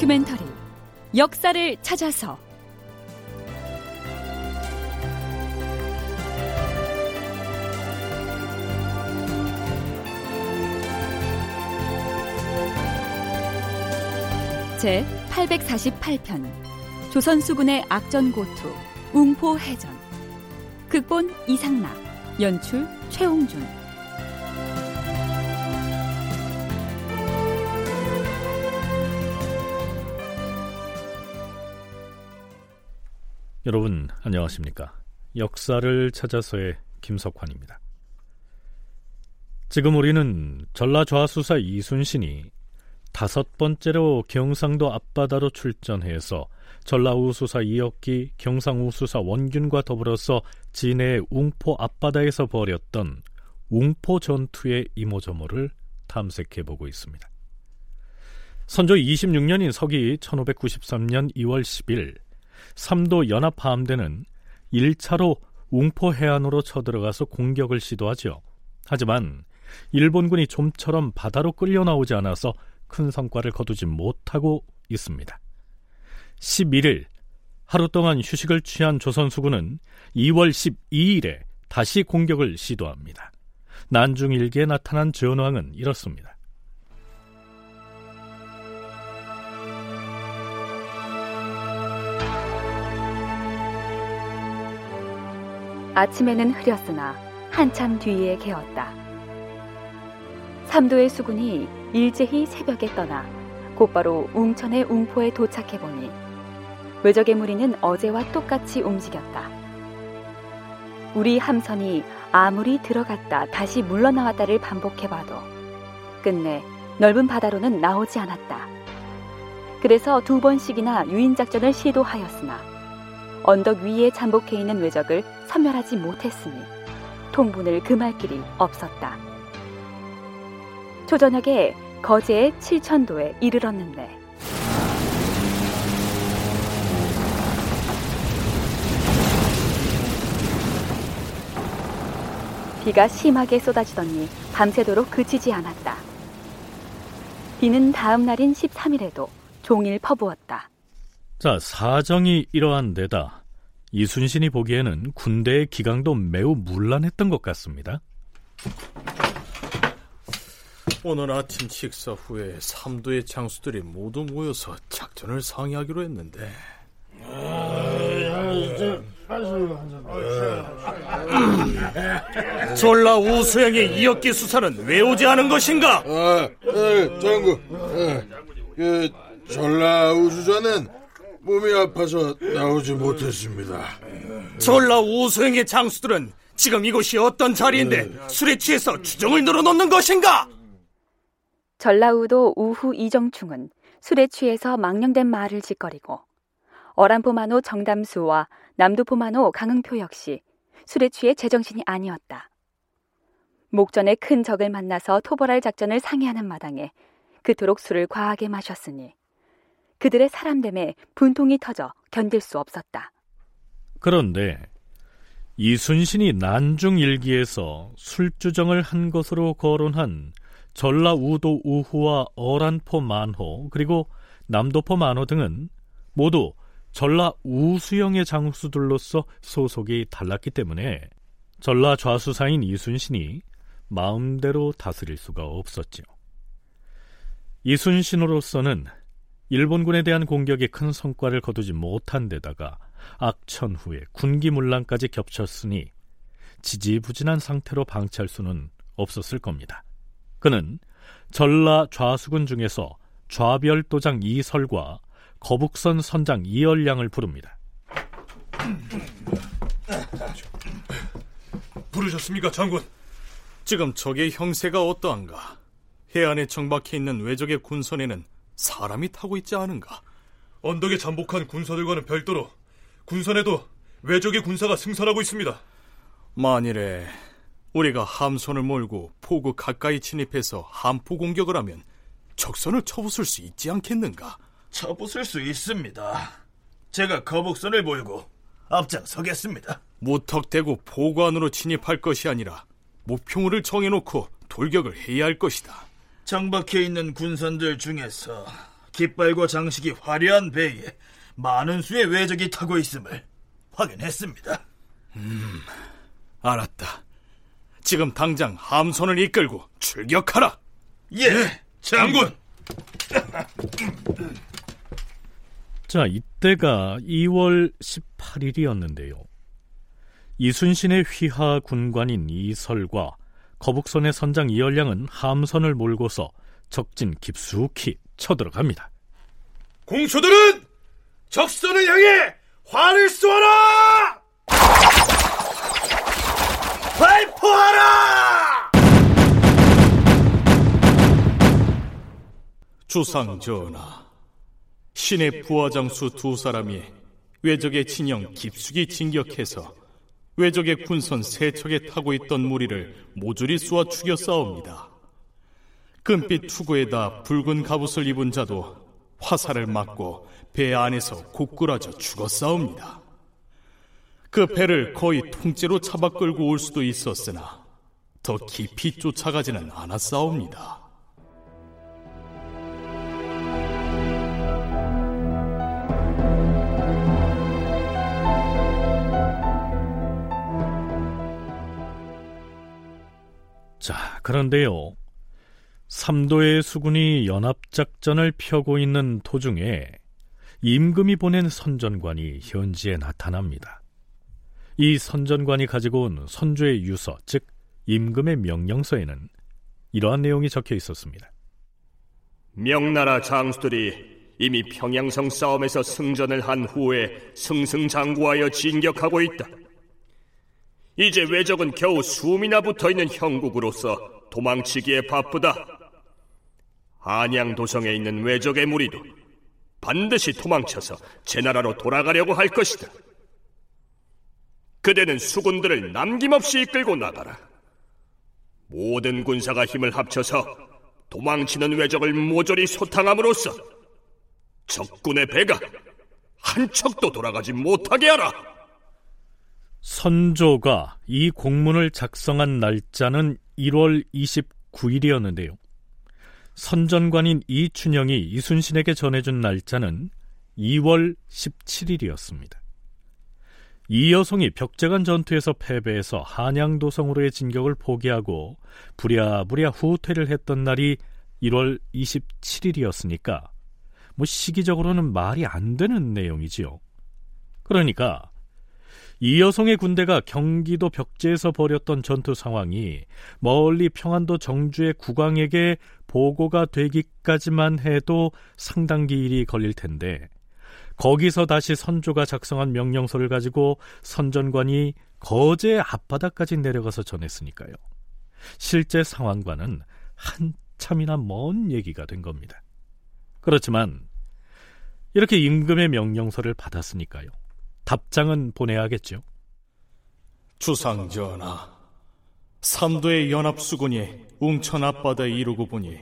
다큐멘터리 역사를 찾아서. 제 848편 조선수군의 악전고투 웅포해전. 극본 이상락 연출 최홍준 여러분 안녕하십니까 역사를 찾아서의 김석환입니다 지금 우리는 전라좌수사 이순신이 다섯 번째로 경상도 앞바다로 출전해서 전라우수사 이혁기, 경상우수사 원균과 더불어서 진해의 웅포 앞바다에서 벌였던 웅포 전투의 이모저모를 탐색해 보고 있습니다. 선조 26년인 서기 1593년 2월 10일 삼도 연합 함대는 1차로 웅포 해안으로 쳐들어가서 공격을 시도하죠. 하지만 일본군이 좀처럼 바다로 끌려 나오지 않아서 큰 성과를 거두지 못하고 있습니다. 11일 하루 동안 휴식을 취한 조선수군은 2월 12일에 다시 공격을 시도합니다. 난중 일기에 나타난 전황은 이렇습니다. 아침에는 흐렸으나 한참 뒤에 개었다. 삼도의 수군이 일제히 새벽에 떠나 곧바로 웅천의 웅포에 도착해보니 외적의 무리는 어제와 똑같이 움직였다. 우리 함선이 아무리 들어갔다 다시 물러나왔다를 반복해봐도 끝내 넓은 바다로는 나오지 않았다. 그래서 두 번씩이나 유인작전을 시도하였으나 언덕 위에 잠복해 있는 외적을 섬멸하지 못했으니 통분을 금할 길이 없었다. 초저녁에 거제의 칠천도에 이르렀는데 비가 심하게 쏟아지더니 밤새도록 그치지 않았다. 비는 다음 날인 13일에도 종일 퍼부었다. 자, 사정이 이러한 데다 이순신이 보기에는 군대의 기강도 매우 문란했던 것 같습니다. 오늘 아침 식사 후에 삼도의 장수들이 모두 모여서 작전을 상의하기로 했는데 전라 우수영의 이역기 수사는 왜 오지 않은 것인가? 아, 에, 장군, 에, 그 전라 우수자는 몸이 아파서 나오지 못했습니다. 전라 우수영의 장수들은 지금 이곳이 어떤 자리인데 술에 취해서 주정을 늘어놓는 것인가? 전라우도 우후 이정충은 술에 취해서 망령된 말을 짓거리고 어란포만호 정담수와 남도포만호 강흥표 역시 술에 취해 제정신이 아니었다. 목전에 큰 적을 만나서 토벌할 작전을 상의하는 마당에 그토록 술을 과하게 마셨으니 그들의 사람됨에 분통이 터져 견딜 수 없었다. 그런데 이순신이 난중일기에서 술주정을 한 것으로 거론한 전라우도 우후와 어란포 만호 그리고 남도포 만호 등은 모두 전라 우수영의 장수들로서 소속이 달랐기 때문에 전라 좌수사인 이순신이 마음대로 다스릴 수가 없었지요. 이순신으로서는 일본군에 대한 공격에 큰 성과를 거두지 못한 데다가 악천 후에 군기문란까지 겹쳤으니 지지부진한 상태로 방치할 수는 없었을 겁니다. 그는 전라 좌수군 중에서 좌별도장 이설과 거북선 선장 이열량을 부릅니다. 부르셨습니까, 장군? 지금 적의 형세가 어떠한가? 해안에 정박해 있는 외적의 군선에는 사람이 타고 있지 않은가? 언덕에 잠복한 군사들과는 별도로 군선에도 외적의 군사가 승선하고 있습니다. 만일에 우리가 함선을 몰고 포구 가까이 진입해서 함포 공격을 하면 적선을 쳐부술 수 있지 않겠는가? 쳐부술 수 있습니다. 제가 거북선을 몰고 앞장서겠습니다. 무턱대고 포구 안으로 진입할 것이 아니라 목표물을 정해놓고 돌격을 해야 할 것이다. 정박해 있는 군선들 중에서 깃발과 장식이 화려한 배에 많은 수의 외적이 타고 있음을 확인했습니다. 음, 알았다. 지금 당장 함선을 이끌고 출격하라. 예, 장군. 자, 이때가 2월 18일이었는데요. 이순신의 휘하 군관인 이설과 거북선의 선장 이열량은 함선을 몰고서 적진 깊숙이 쳐들어갑니다. 공초들은 적선을 향해 활을 쏘아라! 발포하라! 주상 전하, 신의 부하장수 두 사람이 외적의 진영 깊숙이 진격해서 외적의 군선 세 척에 타고 있던 무리를 모조리 쏘아 죽여 싸웁니다. 금빛 투구에다 붉은 갑옷을 입은 자도 화살을 맞고 배 안에서 고꾸라져 죽어 싸웁니다. 그 배를 거의 통째로 잡아 끌고 올 수도 있었으나 더 깊이 쫓아가지는 않았사옵니다. 그런데요. 삼도의 수군이 연합작전을 펴고 있는 도중에 임금이 보낸 선전관이 현지에 나타납니다. 이 선전관이 가지고 온 선조의 유서, 즉 임금의 명령서에는 이러한 내용이 적혀 있었습니다. 명나라 장수들이 이미 평양성 싸움에서 승전을 한 후에 승승장구하여 진격하고 있다. 이제 외적은 겨우 숨이나 붙어 있는 형국으로서 도망치기에 바쁘다. 한양 도성에 있는 외적의 무리도 반드시 도망쳐서 제 나라로 돌아가려고 할 것이다. 그대는 수군들을 남김없이 이끌고 나가라. 모든 군사가 힘을 합쳐서 도망치는 외적을 모조리 소탕함으로써 적군의 배가 한 척도 돌아가지 못하게 하라. 선조가 이 공문을 작성한 날짜는 1월 29일이었는데요. 선전관인 이춘영이 이순신에게 전해준 날짜는 2월 17일이었습니다. 이 여성이 벽제간 전투에서 패배해서 한양도성으로의 진격을 포기하고 부랴부랴 후퇴를 했던 날이 1월 27일이었으니까 뭐 시기적으로는 말이 안 되는 내용이지요. 그러니까 이 여성의 군대가 경기도 벽제에서 벌였던 전투 상황이 멀리 평안도 정주의 국왕에게 보고가 되기까지만 해도 상당 기일이 걸릴 텐데 거기서 다시 선조가 작성한 명령서를 가지고 선전관이 거제 앞바다까지 내려가서 전했으니까요. 실제 상황과는 한참이나 먼 얘기가 된 겁니다. 그렇지만 이렇게 임금의 명령서를 받았으니까요. 답장은 보내야겠죠. 주상 전하, 삼도의 연합수군이 웅천 앞바다에 이르고 보니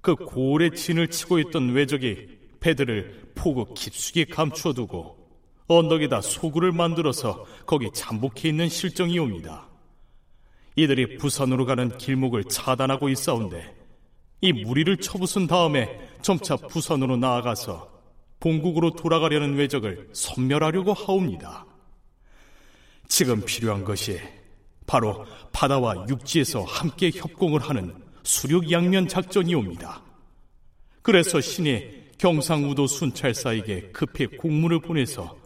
그 고래 진을 치고 있던 외적이 배들을 포구 깊숙이 감추어두고 언덕에다 소굴을 만들어서 거기 잠복해 있는 실정이옵니다. 이들이 부산으로 가는 길목을 차단하고 있사온데 이 무리를 쳐부순 다음에 점차 부산으로 나아가서 본국으로 돌아가려는 외적을 섬멸하려고 하옵니다. 지금 필요한 것이 바로 바다와 육지에서 함께 협공을 하는 수륙 양면 작전이옵니다. 그래서 신이 경상우도 순찰사에게 급히 공문을 보내서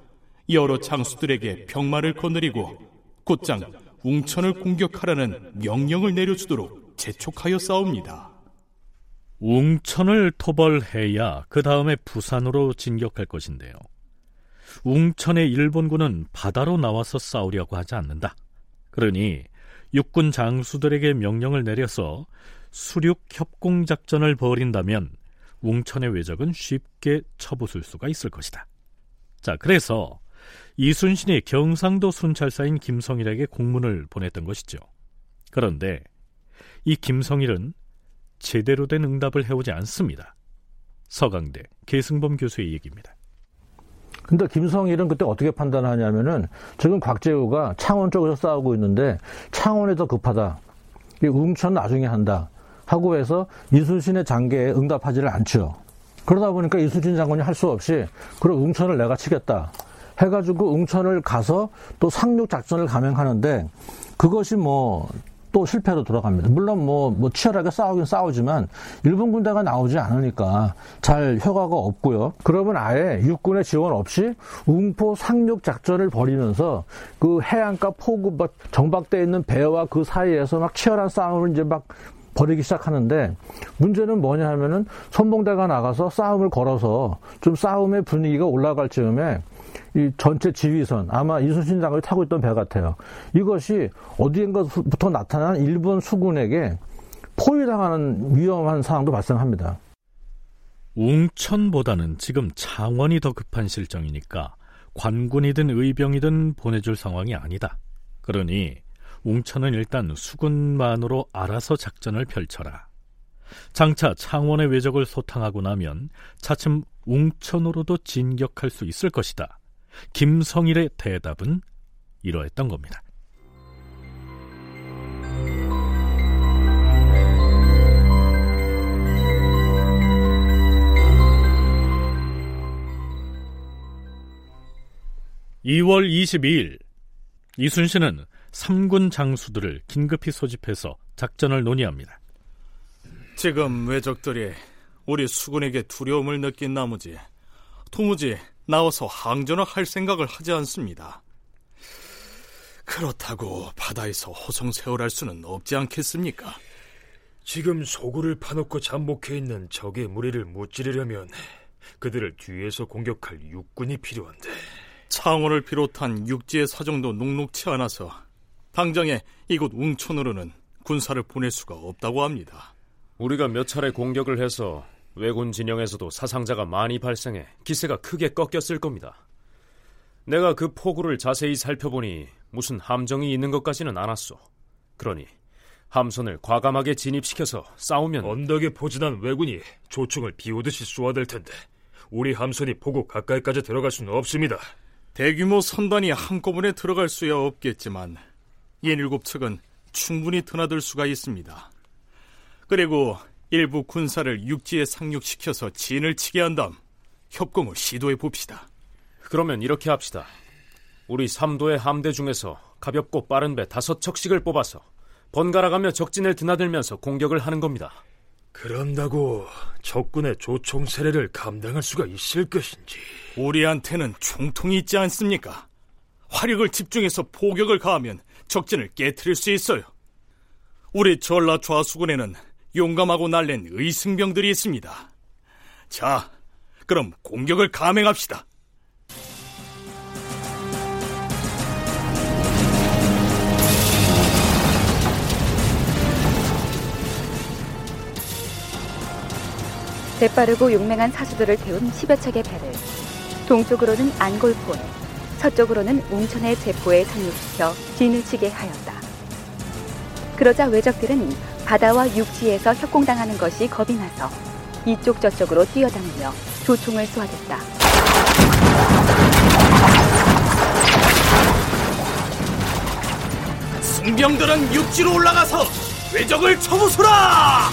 여러 장수들에게 병마를 거느리고 곧장 웅천을 공격하라는 명령을 내려주도록 재촉하여 싸웁니다. 웅천을 토벌해야 그 다음에 부산으로 진격할 것인데요. 웅천의 일본군은 바다로 나와서 싸우려고 하지 않는다. 그러니 육군 장수들에게 명령을 내려서 수륙 협공 작전을 벌인다면 웅천의 외적은 쉽게 쳐부술 수가 있을 것이다. 자, 그래서 이순신이 경상도 순찰사인 김성일에게 공문을 보냈던 것이죠. 그런데 이 김성일은 제대로 된 응답을 해오지 않습니다. 서강대 계승범 교수의 얘기입니다. 근데 김성일은 그때 어떻게 판단하냐면은 지금 곽재우가 창원 쪽에서 싸우고 있는데 창원이 더 급하다. 웅천 나중에 한다. 하고 해서 이순신의 장계에 응답하지를 않죠. 그러다 보니까 이수진 장군이 할 수 없이 그럼 웅천을 내가 치겠다. 해가지고 웅천을 가서 또 상륙 작전을 감행하는데 그것이 뭐 또 실패로 돌아갑니다. 물론 뭐, 뭐 치열하게 싸우긴 싸우지만 일본 군대가 나오지 않으니까 잘 효과가 없고요. 그러면 아예 육군의 지원 없이 웅포 상륙 작전을 벌이면서 그 해안가 포구 정박돼 있는 배와 그 사이에서 막 치열한 싸움을 이제 막 벌이기 시작하는데 문제는 뭐냐 하면은 선봉대가 나가서 싸움을 걸어서 좀 싸움의 분위기가 올라갈 즈음에 이 전체 지휘선 아마 이순신 장군이 타고 있던 배 같아요. 이것이 어디인가부터 나타난 일본 수군에게 포위당하는 위험한 상황도 발생합니다. 웅천보다는 지금 창원이 더 급한 실정이니까 관군이든 의병이든 보내줄 상황이 아니다. 그러니 웅천은 일단 수군만으로 알아서 작전을 펼쳐라. 장차 창원의 외적을 소탕하고 나면 차츰 웅천으로도 진격할 수 있을 것이다. 김성일의 대답은 이러했던 겁니다. (2월 22일) 이순신은 삼군 장수들을 긴급히 소집해서 작전을 논의합니다. 지금 외적들이 우리 수군에게 두려움을 느낀 나머지 도무지 나와서 항전을 할 생각을 하지 않습니다. 그렇다고 바다에서 호송세월할 수는 없지 않겠습니까? 지금 소굴을 파놓고 잠복해 있는 적의 무리를 무찌르려면 그들을 뒤에서 공격할 육군이 필요한데 창원을 비롯한 육지의 사정도 녹록치 않아서 당장에 이곳 웅천으로는 군사를 보낼 수가 없다고 합니다. 우리가 몇 차례 공격을 해서 왜군 진영에서도 사상자가 많이 발생해 기세가 크게 꺾였을 겁니다. 내가 그 포구를 자세히 살펴보니 무슨 함정이 있는 것까지는 않았소. 그러니 함선을 과감하게 진입시켜서 싸우면 언덕에 포진한 왜군이 조총을 비오듯이 쏘아댈 텐데 우리 함선이 포구 가까이까지 들어갈 수는 없습니다. 대규모 선단이 한꺼번에 들어갈 수야 없겠지만 예일곱 측은 충분히 드나들 수가 있습니다. 그리고 일부 군사를 육지에 상륙시켜서 진을 치게 한 다음 협공을 시도해 봅시다. 그러면 이렇게 합시다. 우리 삼도의 함대 중에서 가볍고 빠른 배 다섯 척씩을 뽑아서 번갈아가며 적진을 드나들면서 공격을 하는 겁니다. 그런다고 적군의 조총 세례를 감당할 수가 있을 것인지. 우리한테는 총통이 있지 않습니까? 화력을 집중해서 포격을 가하면 적진을 깨뜨릴 수 있어요. 우리 전라 좌수군에는 용감하고 날랜 의승병들이 있습니다. 자, 그럼 공격을 감행합시다. 재빠르고 용맹한 사수들을 태운 10여 척의 배를 동쪽으로는 안골포에 서쪽으로는 웅천의 제포에 상륙시켜 진을 치게 하였다. 그러자 외적들은 바다와 육지에서 협공당하는 것이 겁이 나서 이쪽 저쪽으로 뛰어다니며 조총을 쏘아댔다. 승병들은 육지로 올라가서 외적을 쳐부수라!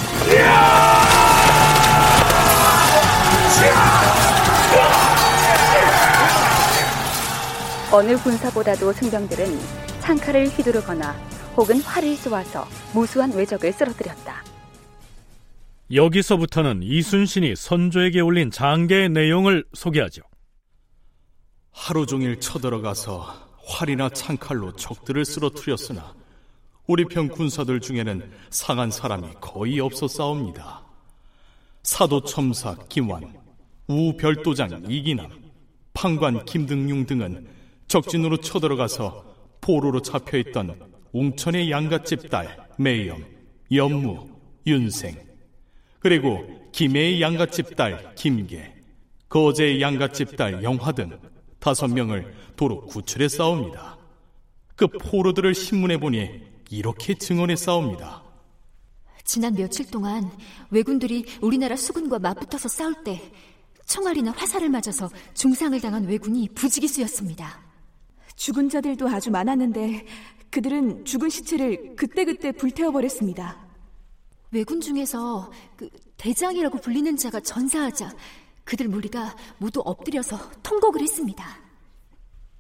어느 군사보다도 승병들은 창칼을 휘두르거나 혹은 활을 쏘아서 무수한 외적을 쓰러뜨렸다. 여기서부터는 이순신이 선조에게 올린 장계의 내용을 소개하죠. 하루 종일 쳐들어가서 활이나 창칼로 적들을 쓰러뜨렸으나 우리 편 군사들 중에는 상한 사람이 거의 없었사옵니다. 사도첨사 김완, 우별도장 이기남, 판관 김등용 등은 적진으로 쳐들어가서 포로로 잡혀있던 웅천의 양갓집 딸 매염, 연무, 윤생 그리고 김해의 양갓집 딸 김계, 거제의 양갓집 딸 영화 등 다섯 명을 도로 구출해 싸웁니다. 그 포로들을 신문에 보니 이렇게 증언해 싸웁니다. 지난 며칠 동안 왜군들이 우리나라 수군과 맞붙어서 싸울 때 총알이나 화살을 맞아서 중상을 당한 왜군이 부지기수였습니다. 죽은 자들도 아주 많았는데 그들은 죽은 시체를 그때그때 불태워버렸습니다. 왜군 중에서 그 대장이라고 불리는 자가 전사하자 그들 무리가 모두 엎드려서 통곡을 했습니다.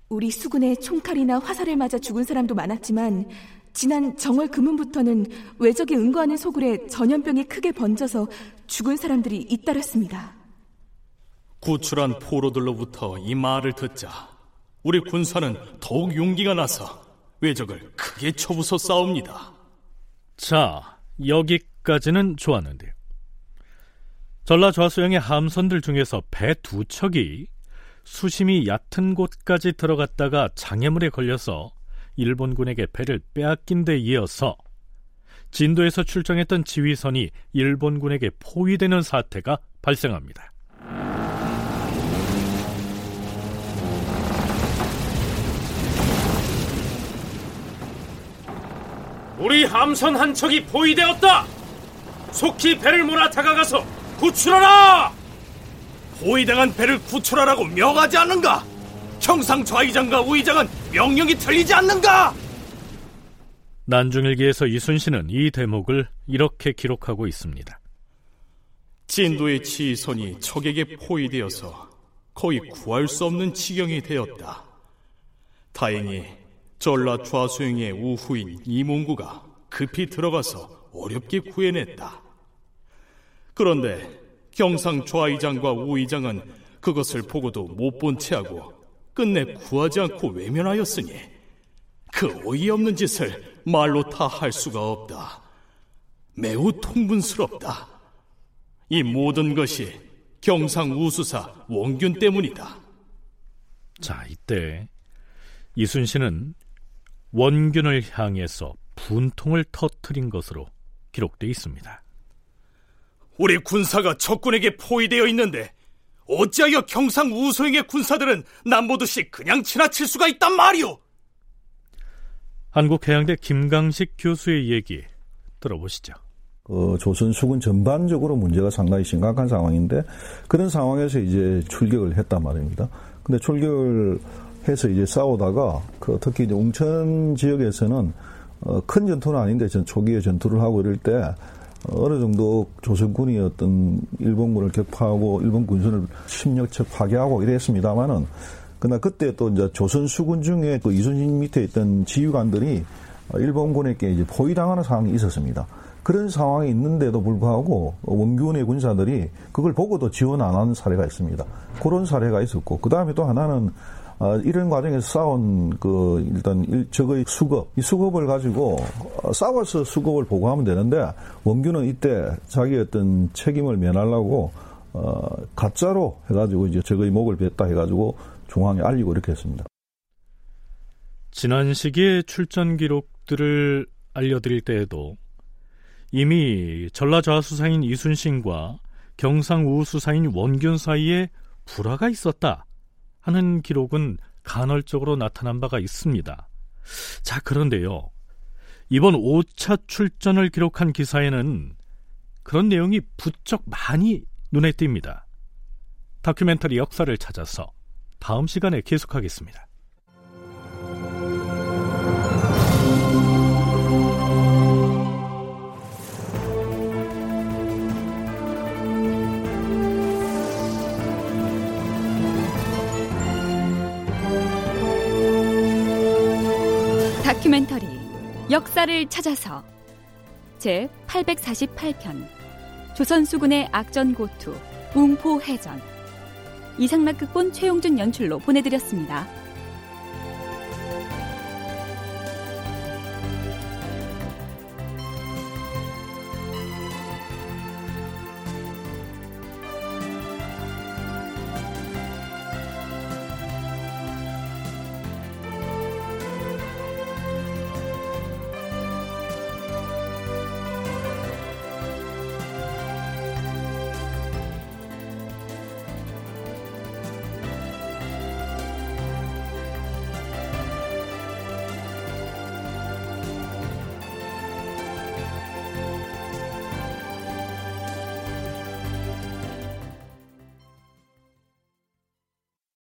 우리 수군에 총칼이나 화살을 맞아 죽은 사람도 많았지만 지난 정월 금은부터는 외적이 응거하는 소굴에 전염병이 크게 번져서 죽은 사람들이 잇따랐습니다. 구출한 포로들로부터 이 말을 듣자 우리 군사는 더욱 용기가 나서 외적을 크게 쳐부숴 싸웁니다. 자, 여기까지는 좋았는데요. 전라 좌수영의 함선들 중에서 배 두 척이 수심이 얕은 곳까지 들어갔다가 장애물에 걸려서 일본군에게 배를 빼앗긴 데 이어서 진도에서 출정했던 지휘선이 일본군에게 포위되는 사태가 발생합니다. 우리 함선 한 척이 포위되었다. 속히 배를 몰아 다가가서 구출하라. 포위당한 배를 구출하라고 명하지 않는가? 형상 좌의장과 우의장은 명령이 틀리지 않는가? 난중일기에서 이순신은 이 대목을 이렇게 기록하고 있습니다. 진도의 지휘선이 적에게 포위되어서 거의 구할 수 없는 지경이 되었다. 다행히 전라 좌수영의 우후인 이몽구가 급히 들어가서 어렵게 구해냈다. 그런데 경상 좌의장과 우의장은 그것을 보고도 못 본 채하고 끝내 구하지 않고 외면하였으니 그 어이없는 짓을 말로 다 할 수가 없다. 매우 통분스럽다. 이 모든 것이 경상 우수사 원균 때문이다. 자, 이때 이순신은 원균을 향해서 분통을 터트린 것으로 기록되어 있습니다. 우리 군사가 적군에게 포위되어 있는데 어찌하여 경상 우소행의 군사들은 남보듯이 그냥 지나칠 수가 있단 말이오? 한국해양대 김강식 교수의 얘기 들어보시죠. 어, 조선 수군 전반적으로 문제가 상당히 심각한 상황인데 그런 상황에서 이제 출격을 했단 말입니다. 근데 출격을 해서 이제 싸우다가 그 특히 이제 웅천 지역에서는 어, 큰 전투는 아닌데 전 초기에 전투를 하고 이럴 때 어느 정도 조선군이 어떤 일본군을 격파하고 일본 군선을 심력척 파괴하고 이랬습니다만은 그러나 그때 또 이제 조선 수군 중에 그 이순신 밑에 있던 지휘관들이 일본군에게 이제 포위당하는 상황이 있었습니다. 그런 상황이 있는데도 불구하고 원균의 군사들이 그걸 보고도 지원 안 하는 사례가 있습니다. 그런 사례가 있었고 그 다음에 또 하나는 어, 이런 과정에서 싸운 그 일단 적의 수급, 이 수급을 가지고 어, 싸워서 수급을 보고하면 되는데 원균은 이때 자기 어떤 책임을 면하려고 어, 가짜로 해가지고 이제 적의 목을 뱉다 해가지고 중앙에 알리고 이렇게 했습니다. 지난 시기의 출전 기록들을 알려드릴 때에도 이미 전라좌 수사인 이순신과 경상우 수사인 원균 사이에 불화가 있었다 하는 기록은 간헐적으로 나타난 바가 있습니다. 자, 그런데요. 이번 5차 출전을 기록한 기사에는 그런 내용이 부쩍 많이 눈에 띕니다. 다큐멘터리 역사를 찾아서 다음 시간에 계속하겠습니다. 역사를 찾아서. 제 848편. 조선수군의 악전고투 웅포해전. 이상락 극본 최용준 연출로 보내드렸습니다.